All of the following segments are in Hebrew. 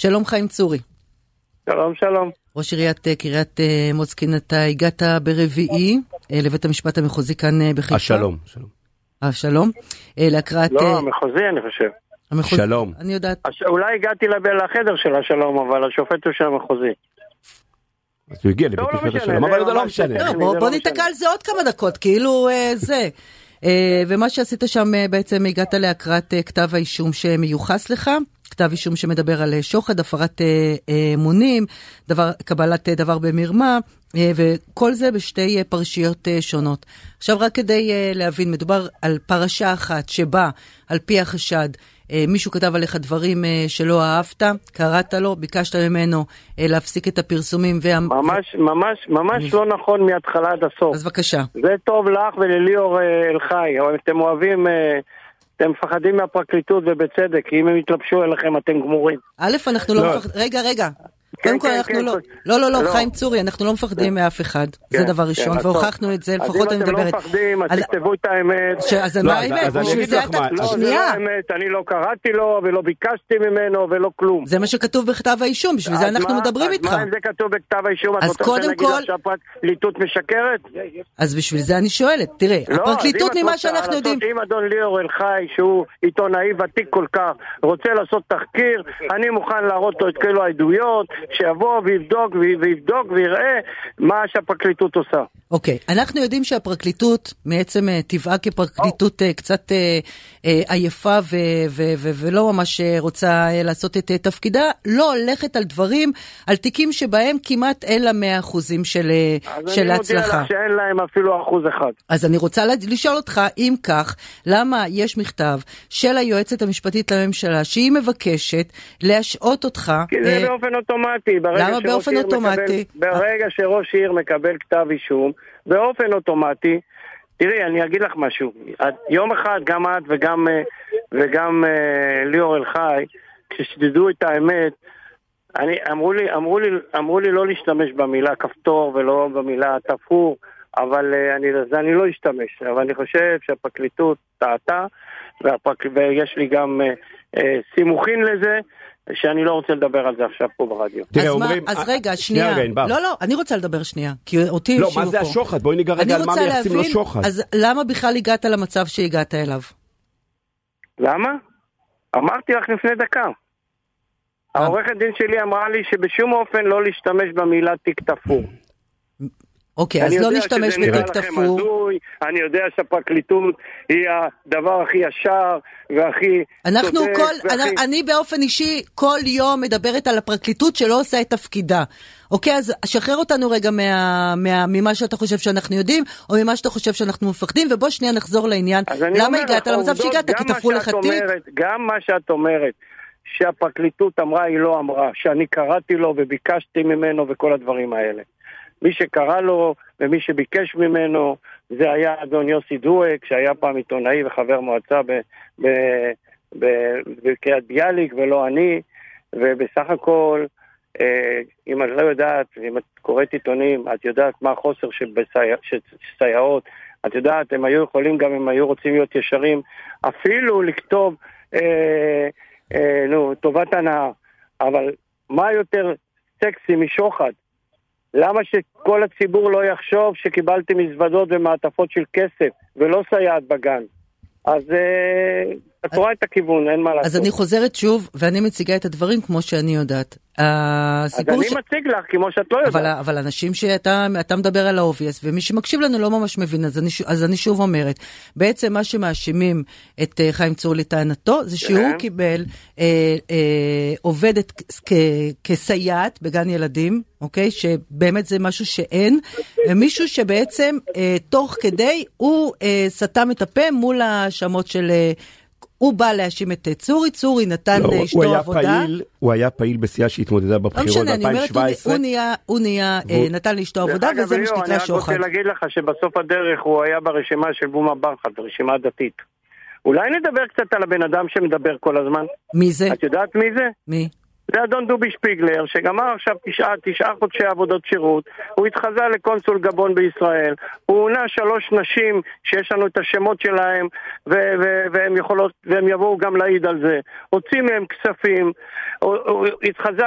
שלום חיים צורי. שלום, שלום. ראש עיריית אה, קריית אה, מוצקין, אתה הגעת ברביעי אה, לבית המשפט המחוזי כאן בחיפה. השלום, שלום. שלום. אה, להקראת... לא, המחוזי אני חושב. המחוז- שלום. אני יודעת. הש- אולי הגעתי לב- לחדר של השלום, אבל השופט הוא של המחוזי. אז הוא הגיע לבית לא, לא משפט השלום, אבל זה לא משנה. לא, בוא. ניתקע על זה עוד כמה דקות, כאילו זה. אה, ומה שעשית שם אה, בעצם הגעת להקראת אה, כתב האישום שמיוחס לך, כתב אישום שמדבר על שוחד, הפרת אמונים, דבר, קבלת דבר במרמה, וכל זה בשתי פרשיות שונות. עכשיו רק כדי להבין, מדובר על פרשה אחת שבה, על פי החשד, מישהו כתב עליך דברים אה, שלא אהבת, קראת לו, ביקשת ממנו אה, להפסיק את הפרסומים, וה... ממש, ממש, ממש לא נכון מההתחלה עד הסוף. אז בבקשה. זה טוב לך ולליאור אה, אלחי, או אתם אוהבים, אה, אתם מפחדים מהפרקליטות ובצדק, כי אם הם יתלבשו אליכם אתם גמורים. א', אנחנו לא לא. מפחדים, רגע, רגע. כן, קודם כל כן, אנחנו כן, לא, כן. לא, לא, לא, לא. חיים צורי, אנחנו לא מפחדים מאף אחד. זה כן, דבר כן, ראשון, אז. והוכחנו את זה, לפחות אני אז אם מדברת. אתם לא מפחדים, אז אז- תכתבו את האמת. אז לא, מה אז- האמת? אז בשביל זה אתה... לא, זה לא שנייה. האמת, אני לא קראתי לו ולא ביקשתי ממנו ולא כלום. זה מה שכתוב בכתב האישום, בשביל זה אז אנחנו מדברים אז איתך. מה אם זה כתוב בכתב האישום? אז קודם כל- שהפרקליטות משקרת? אז בשביל זה אני שואלת. תראה, לא, הפרקליטות אז ממה שאנחנו יודעים... אם אדון ליאור אלחי, שהוא עיתונאי ותיק כל כך, רוצה לעשות תחקיר, אני מוכן להראות לו את כל העדויות, שיבוא ויבדוק ויבדוק ויראה מה שהפרקליטות עושה. אוקיי, אנחנו יודעים שהפרקליטות, מעצם אה, טבעה כפרקליטות אה, קצת אה, אה, עייפה ו- ו- ו- ולא ממש אה, רוצה אה, לעשות את אה, תפקידה, לא הולכת על דברים, על תיקים שבהם כמעט אין לה 100 אחוזים של, אה, אז של אני מודיע הצלחה. לך שאין להם אפילו אחוז אחד. אז אני רוצה לשאול אותך, אם כך, למה יש מכתב של היועצת המשפטית לממשלה שהיא מבקשת להשעות אותך? כי אה, זה באופן אוטומטי. למה באופן אוטומטי? מקבל, ברגע שראש עיר מקבל כתב אישום, באופן אוטומטי, תראי, אני אגיד לך משהו. יום אחד, גם את וגם, אה, וגם אה, ליאור אלחי, כשתדעו את האמת, אני, אמרו, לי, אמרו, לי, אמרו לי לא להשתמש במילה כפתור ולא במילה תפור, אבל אה, אני, זה אני לא אשתמש. אבל אני חושב שהפרקליטות טעתה, והפרק, ויש לי גם אה, סימוכין לזה, שאני לא רוצה לדבר על זה עכשיו פה ברדיו. תראה, אז, מה, אומרים... אז אה, רגע, שנייה. רגע, ענבר. לא, לא, אני רוצה לדבר שנייה, כי אותי לא, האשימו מה זה פה. השוחד? בואי ניגע רגע אני על מה רוצה מייחסים לו להבין, שוחד. אז למה בכלל הגעת למצב שהגעת אליו? למה? אמרתי לך לפני דקה. העורכת דין שלי אמרה לי שבשום אופן לא להשתמש במילה תיק תפור. אוקיי, אז לא נשתמש בתיק תפור. אני יודע שהפרקליטות היא הדבר הכי ישר והכי אנחנו צודק כל, והכי... אני, באופן אישי כל יום מדברת על הפרקליטות שלא עושה את תפקידה. אוקיי, אז שחרר אותנו רגע מה, מה, ממה שאתה חושב שאנחנו יודעים, או ממה שאתה חושב שאנחנו מפחדים, ובוא שנייה נחזור לעניין. למה הגעת למצב שהגעת? כי תפרו לך תיק? גם מה שאת אומרת, שהפרקליטות אמרה, היא לא אמרה, שאני קראתי לו וביקשתי ממנו וכל הדברים האלה. מי שקרא לו ומי שביקש ממנו זה היה אדון יוסי דואק, שהיה פעם עיתונאי וחבר מועצה בקריית ביאליק ולא אני, ובסך הכל, אה, אם את לא יודעת, אם את קוראת עיתונים, את יודעת מה החוסר של סייעות, את יודעת, הם היו יכולים גם אם היו רוצים להיות ישרים, אפילו לכתוב, אה, אה, נו, טובת הנאה, אבל מה יותר סקסי משוחד? למה שכל הציבור לא יחשוב שקיבלתי מזוודות ומעטפות של כסף ולא סייעת בגן? אז אה, את רואה את הכיוון, אין מה לעשות. אז אני חוזרת שוב, ואני מציגה את הדברים כמו שאני יודעת. אז אני ש... מציג לך כמו שאת לא יודעת. אבל, אבל אנשים שאתה אתה מדבר על ה obvious, ומי שמקשיב לנו לא ממש מבין, אז אני, אז אני שוב אומרת, בעצם מה שמאשימים את אה, חיים צור לטענתו, זה שהוא כן. קיבל אה, אה, עובדת כ- כסייעת בגן ילדים, אוקיי? שבאמת זה משהו שאין, ומישהו שבעצם אה, תוך כדי הוא אה, סתם את הפה מול ההאשמות של... אה, הוא בא להאשים את אה, צורי, צורי נתן לא, הוא לאשתו היה עבודה. פעיל, הוא היה פעיל בסיעה שהתמודדה לא בבחירות משנה, אני אומרת, הוא- ב-2017. הוא נהיה, הוא נהיה, אה, והוא- נתן לאשתו עבודה, אגב, וזה מה שנקרא אני שוחד. רק רוצה להגיד לך שבסוף הדרך הוא היה ברשימה של בומה ברחת, רשימה דתית. אולי נדבר קצת על הבן אדם שמדבר כל הזמן? מי זה? את יודעת מי זה? מי? זה אדון דובי שפיגלר, שגמר עכשיו תשעה, תשעה חודשי עבודות שירות, הוא התחזה לקונסול גבון בישראל, הוא עונה שלוש נשים שיש לנו את השמות שלהם, ו- ו- והם יכולות, והם יבואו גם להעיד על זה. הוציא מהם כספים, הוא, הוא התחזה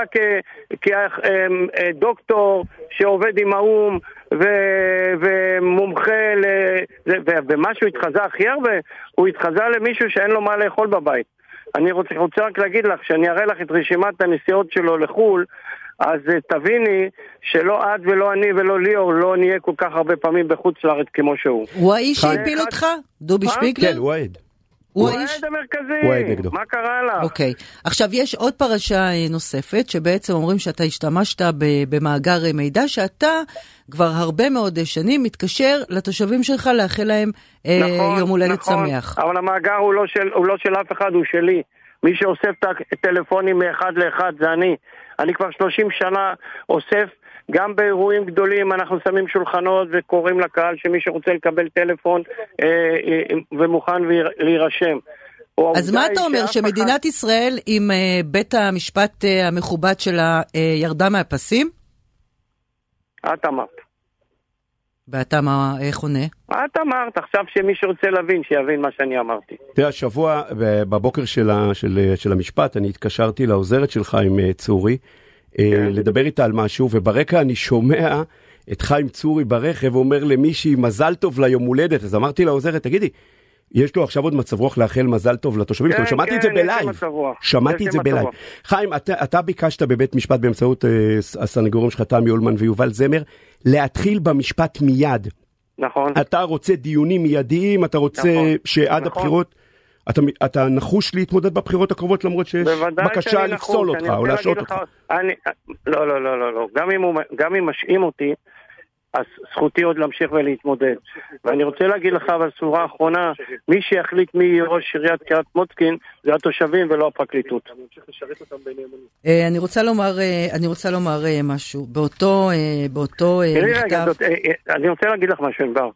כדוקטור שעובד עם האו"ם, ו- ומומחה ל... ומה שהוא התחזה הכי הרבה, הוא התחזה למישהו שאין לו מה לאכול בבית. אני רוצה, רוצה רק להגיד לך, שאני אראה לך את רשימת הנסיעות שלו לחו"ל, אז uh, תביני שלא את ולא אני ולא ליאור לא נהיה כל כך הרבה פעמים בחוץ לארץ כמו שהוא. הוא האיש שהפיל אותך? דובי שפיגלר? כן, הוא העד. הוא העד המרכזי, הוא העד נגדו. מה קרה לך? אוקיי. עכשיו, יש עוד פרשה אה, נוספת, שבעצם אומרים שאתה השתמשת ב- במאגר אה, מידע, שאתה כבר הרבה מאוד אה, שנים מתקשר לתושבים שלך לאחל להם נכון, יום הולדת נכון, שמח. אבל המאגר הוא לא, של, הוא לא של אף אחד, הוא שלי. מי שאוסף את הטלפונים מאחד לאחד זה אני. אני כבר 30 שנה אוסף, גם באירועים גדולים אנחנו שמים שולחנות וקוראים לקהל שמי שרוצה לקבל טלפון אה, אה, ומוכן להירשם. אז מה אתה אומר, שמדינת אחד... ישראל עם uh, בית המשפט uh, המכובד שלה uh, ירדה מהפסים? את אמרת. ואתה מה, איך עונה? את אמרת, עכשיו שמי שרוצה להבין, שיבין מה שאני אמרתי. תראה, השבוע, בבוקר של, של, של המשפט, אני התקשרתי לעוזרת שלך עם צורי, כן. לדבר איתה על משהו, וברקע אני שומע את חיים צורי ברכב אומר למישהי, מזל טוב ליום הולדת. אז אמרתי לעוזרת, תגידי, יש לו עכשיו עוד מצב רוח לאחל מזל טוב לתושבים שלו, כן, שמעתי כן, את זה בלייב, שמעתי את זה בלייב. חיים, אתה, אתה ביקשת בבית משפט באמצעות אה, הסנגורים שלך, תמי אולמן ויובל זמר, להתחיל במשפט מיד. נכון. אתה רוצה דיונים מיידיים, אתה רוצה נכון, שעד נכון. הבחירות... אתה, אתה נחוש להתמודד בבחירות הקרובות למרות שיש בקשה לפסול אותך או להשעות אותך. אני, לא, לא, לא, לא, לא. גם אם, הוא, גם אם משעים אותי, אז זכותי עוד להמשיך ולהתמודד. ואני רוצה להגיד לך בשורה האחרונה, מי שיחליט מי יהיה ראש עיריית קריית מוצקין זה התושבים ולא הפרקליטות. אה, אני רוצה לומר, אה, אני רוצה לומר אה, משהו. באותו, באותו מכתב... אני רוצה להגיד לך משהו, ענבר.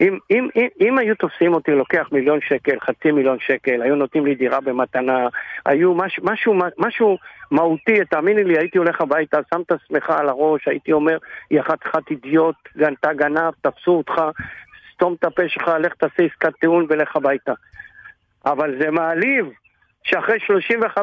אם, אם, אם, אם היו תופסים אותי לוקח מיליון שקל, חצי מיליון שקל, היו נותנים לי דירה במתנה, היו מש, משהו, משהו מהותי, תאמיני לי, הייתי הולך הביתה, שם את עצמך על הראש, הייתי אומר, יא חתיכת אידיוט, גנתה גנב, תפסו אותך, סתום את הפה שלך, לך תעשה עסקת טיעון ולך הביתה. אבל זה מעליב שאחרי 35-30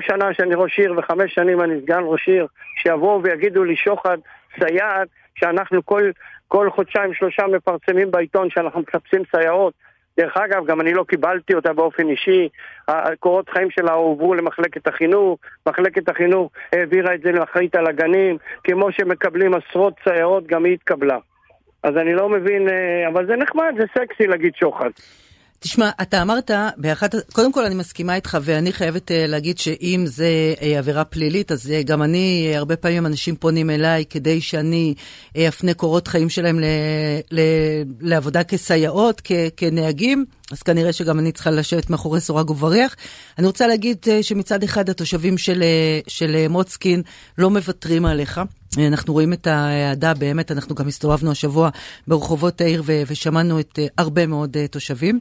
שנה שאני ראש עיר וחמש שנים אני סגן ראש עיר, שיבואו ויגידו לי שוחד, סייעת, שאנחנו כל, כל חודשיים שלושה מפרסמים בעיתון שאנחנו מחפשים סייעות. דרך אגב, גם אני לא קיבלתי אותה באופן אישי, הקורות חיים שלה הועברו למחלקת החינוך, מחלקת החינוך העבירה את זה לאחראית על הגנים, כמו שמקבלים עשרות סייעות, גם היא התקבלה. אז אני לא מבין, אה, אבל זה נחמד, זה סקסי להגיד שוחד. תשמע, אתה אמרת, באחת, קודם כל אני מסכימה איתך, ואני חייבת uh, להגיד שאם זה uh, עבירה פלילית, אז uh, גם אני, הרבה פעמים אנשים פונים אליי כדי שאני אפנה קורות חיים שלהם ל, ל, לעבודה כסייעות, כ, כנהגים, אז כנראה שגם אני צריכה לשבת מאחורי סורג ובריח. אני רוצה להגיד uh, שמצד אחד התושבים של, uh, של uh, מוצקין לא מוותרים עליך. אנחנו רואים את האהדה, באמת, אנחנו גם הסתובבנו השבוע ברחובות העיר ושמענו את הרבה מאוד תושבים.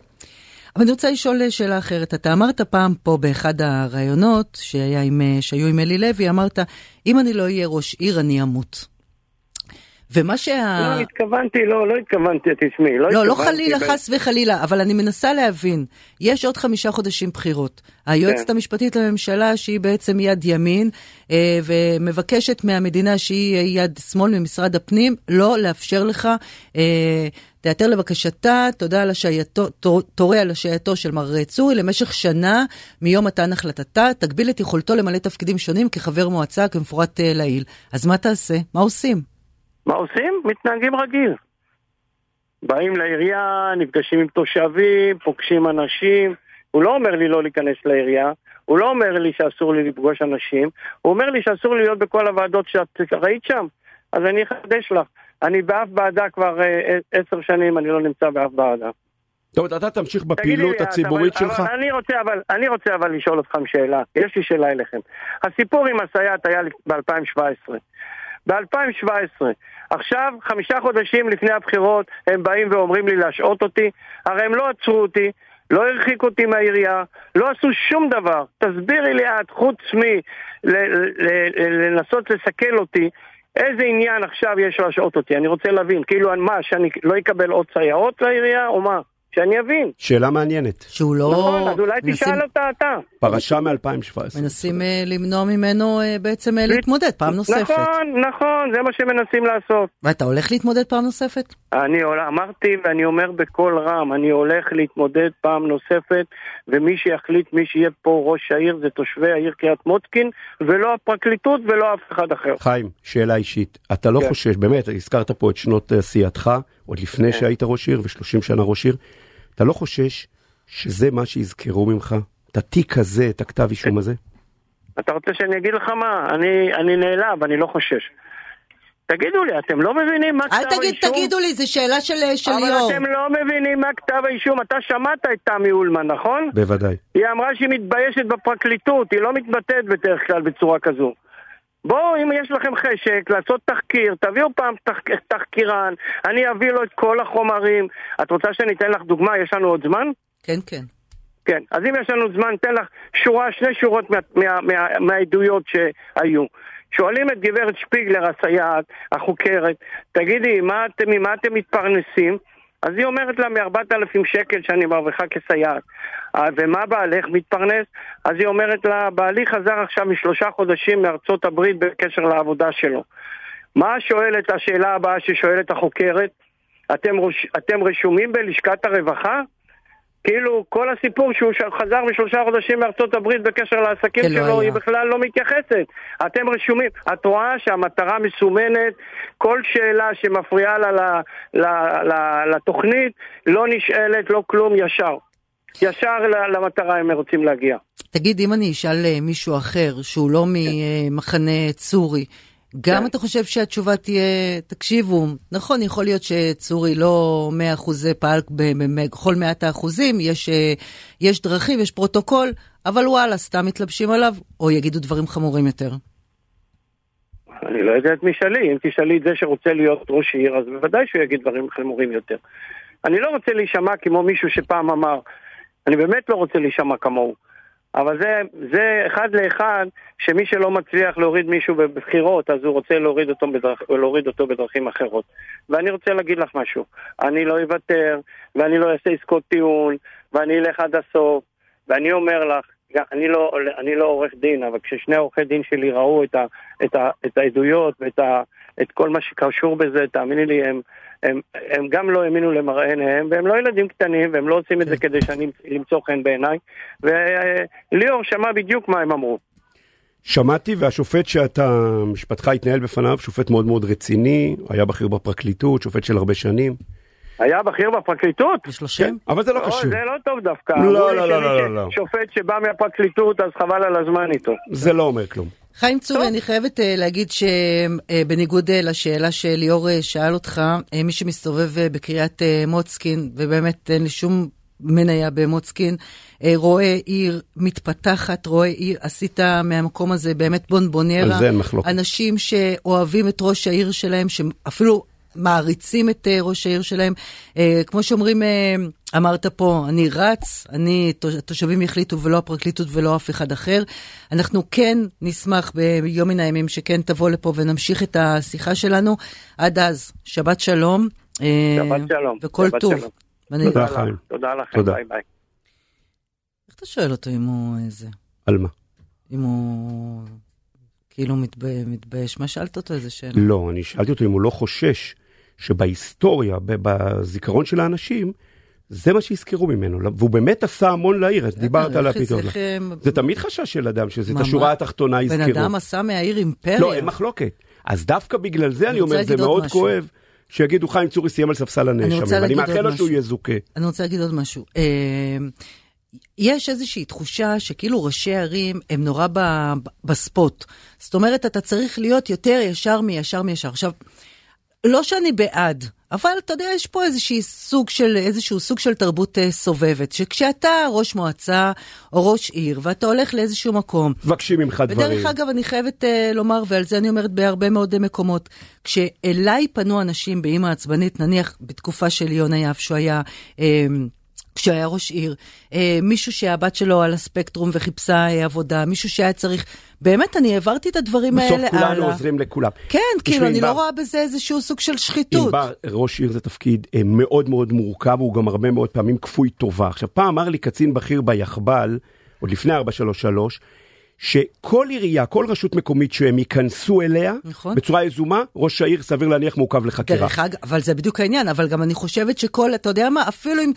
אבל אני רוצה לשאול שאלה אחרת. אתה אמרת פעם פה באחד הראיונות שהיו עם אלי לוי, אמרת, אם אני לא אהיה ראש עיר, אני אמות. ומה שה... לא, התכוונתי, לא, לא התכוונתי, תשמעי, לא, לא, לא חלילה, ב... חס וחלילה, אבל אני מנסה להבין, יש עוד חמישה חודשים בחירות. היועצת כן. המשפטית לממשלה, שהיא בעצם יד ימין, אה, ומבקשת מהמדינה שהיא יד שמאל ממשרד הפנים, לא לאפשר לך, אה, תיעתר לבקשתה, תודה על השעייתו, תורה על השעייתו של מר צורי למשך שנה מיום מתן החלטתה, תגביל את יכולתו למלא תפקידים שונים כחבר מועצה כמפורט אה, לעיל. אז מה תעשה? מה עושים? מה עושים? מתנהגים רגיל. באים לעירייה, נפגשים עם תושבים, פוגשים אנשים. הוא לא אומר לי לא להיכנס לעירייה, הוא לא אומר לי שאסור לי לפגוש אנשים, הוא אומר לי שאסור לי להיות בכל הוועדות שאת ראית שם. אז אני אחדש לך. אני באף ועדה כבר אה, עשר שנים, אני לא נמצא באף ועדה. אומרת, אתה תמשיך בפעילות הציבורית אבל, שלך? אבל אני, רוצה, אבל, אני רוצה אבל לשאול אתכם שאלה, יש לי שאלה אליכם. הסיפור עם הסייעת היה ב-2017. ב-2017. עכשיו, חמישה חודשים לפני הבחירות, הם באים ואומרים לי להשעות אותי. הרי הם לא עצרו אותי, לא הרחיק אותי מהעירייה, לא עשו שום דבר. תסבירי לי את, חוץ מלנסות לסכל אותי, איזה עניין עכשיו יש להשעות אותי? אני רוצה להבין. כאילו, מה, שאני לא אקבל עוד סייעות לעירייה, או מה? שאני אבין. שאלה מעניינת. שהוא לא... נכון, אז אולי מנסים- תשאל אותה אתה. פרשה מ-2017. מנסים אה, למנוע ממנו אה, בעצם אה, להתמודד פעם נוספת. נכון, נכון, זה מה שמנסים לעשות. ואתה הולך להתמודד פעם נוספת? אני אמרתי ואני אומר בקול רם, אני הולך להתמודד פעם נוספת, ומי שיחליט, מי שיהיה פה ראש העיר, זה תושבי העיר קריית מוצקין, ולא הפרקליטות ולא אף אחד אחר. חיים, שאלה אישית. אתה לא כן. חושש, באמת, הזכרת פה את שנות עשייתך, עוד לפני כן. שהיית ראש עיר ו-30 שנה ראש עיר. אתה לא חושש שזה מה שיזכרו ממך? את התיק הזה, את הכתב אישום הזה? אתה רוצה שאני אגיד לך מה? אני, אני נעלב, אני לא חושש. תגידו לי, אתם לא מבינים מה כתב אל האישום? תגיד, תגידו לי, זו שאלה של אה, של אבל ליאור. אתם לא מבינים מה כתב האישום. אתה שמעת את תמי אולמן, נכון? בוודאי. היא אמרה שהיא מתביישת בפרקליטות, היא לא מתבטאת בדרך כלל בצורה כזו. בואו, אם יש לכם חשק לעשות תחקיר, תביאו פעם תח... תחקירן, אני אביא לו את כל החומרים. את רוצה שאני אתן לך דוגמה? יש לנו עוד זמן? כן, כן. כן. אז אם יש לנו זמן, אתן לך שורה, שני שורות מה, מה, מה, מהעדויות שהיו. שואלים את גברת שפיגלר, הסייעת, החוקרת, תגידי, מה אתם, ממה אתם מתפרנסים? אז היא אומרת לה, מ-4,000 שקל שאני מרוויחה כסייעת. "אה, ומה בעלך מתפרנס? אז היא אומרת לה, בעלי חזר עכשיו משלושה חודשים מארצות הברית בקשר לעבודה שלו. מה שואלת השאלה הבאה ששואלת החוקרת? אתם, רוש, אתם רשומים בלשכת הרווחה? כאילו, כל הסיפור שהוא חזר משלושה חודשים מארצות הברית בקשר לעסקים כן, לא שלו, היה. היא בכלל לא מתייחסת. אתם רשומים. את רואה שהמטרה מסומנת, כל שאלה שמפריעה לה ל- ל- ל- לתוכנית לא נשאלת, לא כלום, ישר. ישר למטרה הם רוצים להגיע. תגיד, אם אני אשאל אה, מישהו אחר, שהוא לא ממחנה צורי, גם כן. אתה חושב שהתשובה תהיה, תקשיבו, נכון, יכול להיות שצורי לא 100% פעל ב- ב- בכל מעט האחוזים, יש, אה, יש דרכים, יש פרוטוקול, אבל וואלה, סתם מתלבשים עליו, או יגידו דברים חמורים יותר. אני לא יודע את מי תשאלי, אם תשאלי את זה שרוצה להיות ראש עיר, אז בוודאי שהוא יגיד דברים חמורים יותר. אני לא רוצה להישמע כמו מישהו שפעם אמר, אני באמת לא רוצה להישמע כמוהו. אבל זה, זה אחד לאחד, שמי שלא מצליח להוריד מישהו בבחירות, אז הוא רוצה להוריד אותו, בדרכ, להוריד אותו בדרכים אחרות. ואני רוצה להגיד לך משהו, אני לא אוותר, ואני לא אעשה עסקות טיעון, ואני אלך עד הסוף, ואני אומר לך, אני לא, אני לא עורך דין, אבל כששני עורכי דין שלי ראו את, ה, את, ה, את העדויות ואת ה, את כל מה שקשור בזה, תאמיני לי, הם, הם, הם גם לא האמינו למראה עיניהם, והם לא ילדים קטנים, והם לא עושים את זה כן. כדי שאני למצוא חן בעיניי. וליאור שמע בדיוק מה הם אמרו. שמעתי, והשופט שאתה, משפטך התנהל בפניו, שופט מאוד מאוד רציני, היה בכיר בפרקליטות, שופט של הרבה שנים. היה בכיר בפרקליטות? יש לו שם? אבל זה לא לא, קשור. זה לא טוב דווקא. לא, לא, לא, לא, לא, לא. שופט שבא מהפרקליטות, אז חבל על הזמן איתו. זה לא אומר כלום. חיים צורי, אני חייבת אה, להגיד שבניגוד לשאלה שליאור אה, שאל אותך, אה, מי שמסתובב אה, בקריית אה, מוצקין, ובאמת אין לי שום מניה במוצקין, אה, רואה עיר מתפתחת, רואה עיר, עשית מהמקום הזה באמת בונבוניירה. על זה אין מחלוקת. אנשים שאוהבים את ראש העיר שלהם, שאפילו מעריצים את אה, ראש העיר שלהם. אה, כמו שאומרים, אה, אמרת פה, אני רץ, אני, התושבים יחליטו ולא הפרקליטות ולא אף אחד אחר. אנחנו כן נשמח ביום מן הימים שכן תבוא לפה ונמשיך את השיחה שלנו. עד אז, שבת שלום. שבת שלום. וכל שבת טוב. שלום. ואני- תודה, תודה חיים. תודה לכם, תודה. ביי ביי. איך אתה שואל אותו אם הוא איזה? על מה? אם הוא כאילו מתב- מתבייש? מה שאלת אותו איזה שאלה? לא, אני שאלתי אותו אם הוא לא חושש שבהיסטוריה, בזיכרון של האנשים, זה מה שיזכרו ממנו, והוא באמת עשה המון לעיר, דיברת על אה, זה תמיד חשש של אדם, שזה את. השורה התחתונה בן יזכרו. אדם עשה מהעיר אימפריה. לא, אין מחלוקת. אז דווקא בגלל זה אני אומר, זה מאוד. כואב, שיגידו חיים צורי סיים על ספסל הנאשמים. אני מאחל לו שהוא. יזוכה. אני רוצה להגיד עוד משהו. אה, יש איזושהי תחושה שכאילו ראשי ערים הם נורא בספוט. זאת אומרת, אתה צריך להיות יותר ישר מישר מישר. עכשיו, לא שאני בעד, אבל אתה יודע, יש פה איזושהי סוג של, איזשהו סוג של תרבות אה, סובבת, שכשאתה ראש מועצה או ראש עיר, ואתה הולך לאיזשהו מקום, מבקשים ממך דברים. ודרך אגב, אני חייבת uh, לומר, ועל זה אני אומרת בהרבה מאוד uh, מקומות, כשאליי פנו אנשים באימא עצבנית, נניח בתקופה של יונה יהב, שהוא היה, um, כשהוא היה ראש עיר, אה, מישהו שהבת שלו על הספקטרום וחיפשה אה, עבודה, מישהו שהיה צריך, באמת, אני העברתי את הדברים האלה הלאה. בסוף כולנו עוזרים לכולם. כן, כאילו, אני לא רואה בזה איזשהו סוג של שחיתות. ענבר, ראש עיר זה תפקיד אה, מאוד מאוד מורכב, הוא גם הרבה מאוד פעמים כפוי טובה. עכשיו, פעם אמר לי קצין בכיר ביחב"ל, עוד לפני 433, שכל עירייה, כל רשות מקומית שהם ייכנסו אליה, נכון. בצורה יזומה, ראש העיר סביר להניח מעוכב לחקירה. דרך אגב, אבל זה בדיוק העניין, אבל גם אני חושבת שכל, אתה יודע מה, אפילו אם,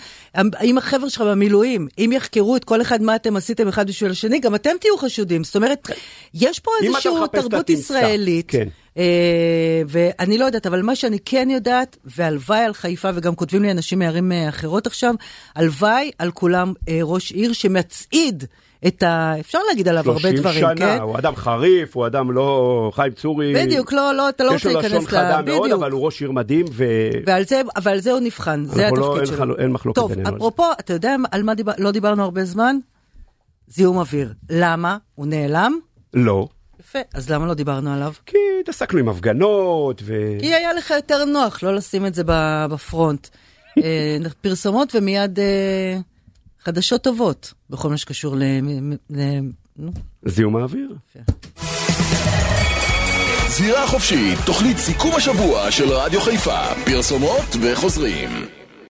אם החבר'ה שלך במילואים, אם יחקרו את כל אחד מה אתם עשיתם אחד בשביל השני, גם אתם תהיו חשודים. זאת אומרת, יש פה איזושהי תרבות. ישראלית. כן. אה, ואני לא יודעת, אבל מה שאני כן יודעת, והלוואי על חיפה, וגם כותבים לי אנשים מערים אה, אחרות עכשיו, הלוואי על כולם אה, ראש עיר שמצעיד את ה... אפשר להגיד עליו הרבה 30 דברים, שנה, כן? הוא אדם חריף, הוא אדם לא... חיים צורי... בדיוק, לא, לא, אתה לא יש רוצה לו לשון להיכנס חדה ל... מאוד. אבל הוא ראש עיר מדהים, ו... ועל זה, ועל זה הוא נבחן, זה לא- התפקיד אין שלו. לך- אין מחלוקת טוב, בינינו זה. אפרופו, אתה יודע על מה דיבר, לא דיברנו הרבה זמן? זיהום אוויר. למה? הוא נעלם? לא. יפה, אז למה לא דיברנו עליו? כי התעסקנו עם הפגנות, ו... כי היה לך יותר נוח לא לשים את זה בפרונט. אה, פרסומות ומיד אה, חדשות טובות, בכל מה שקשור ל... ל- נו, זיהום האוויר. זירה חופשית, תוכנית סיכום השבוע של רדיו חיפה, פרסומות וחוזרים.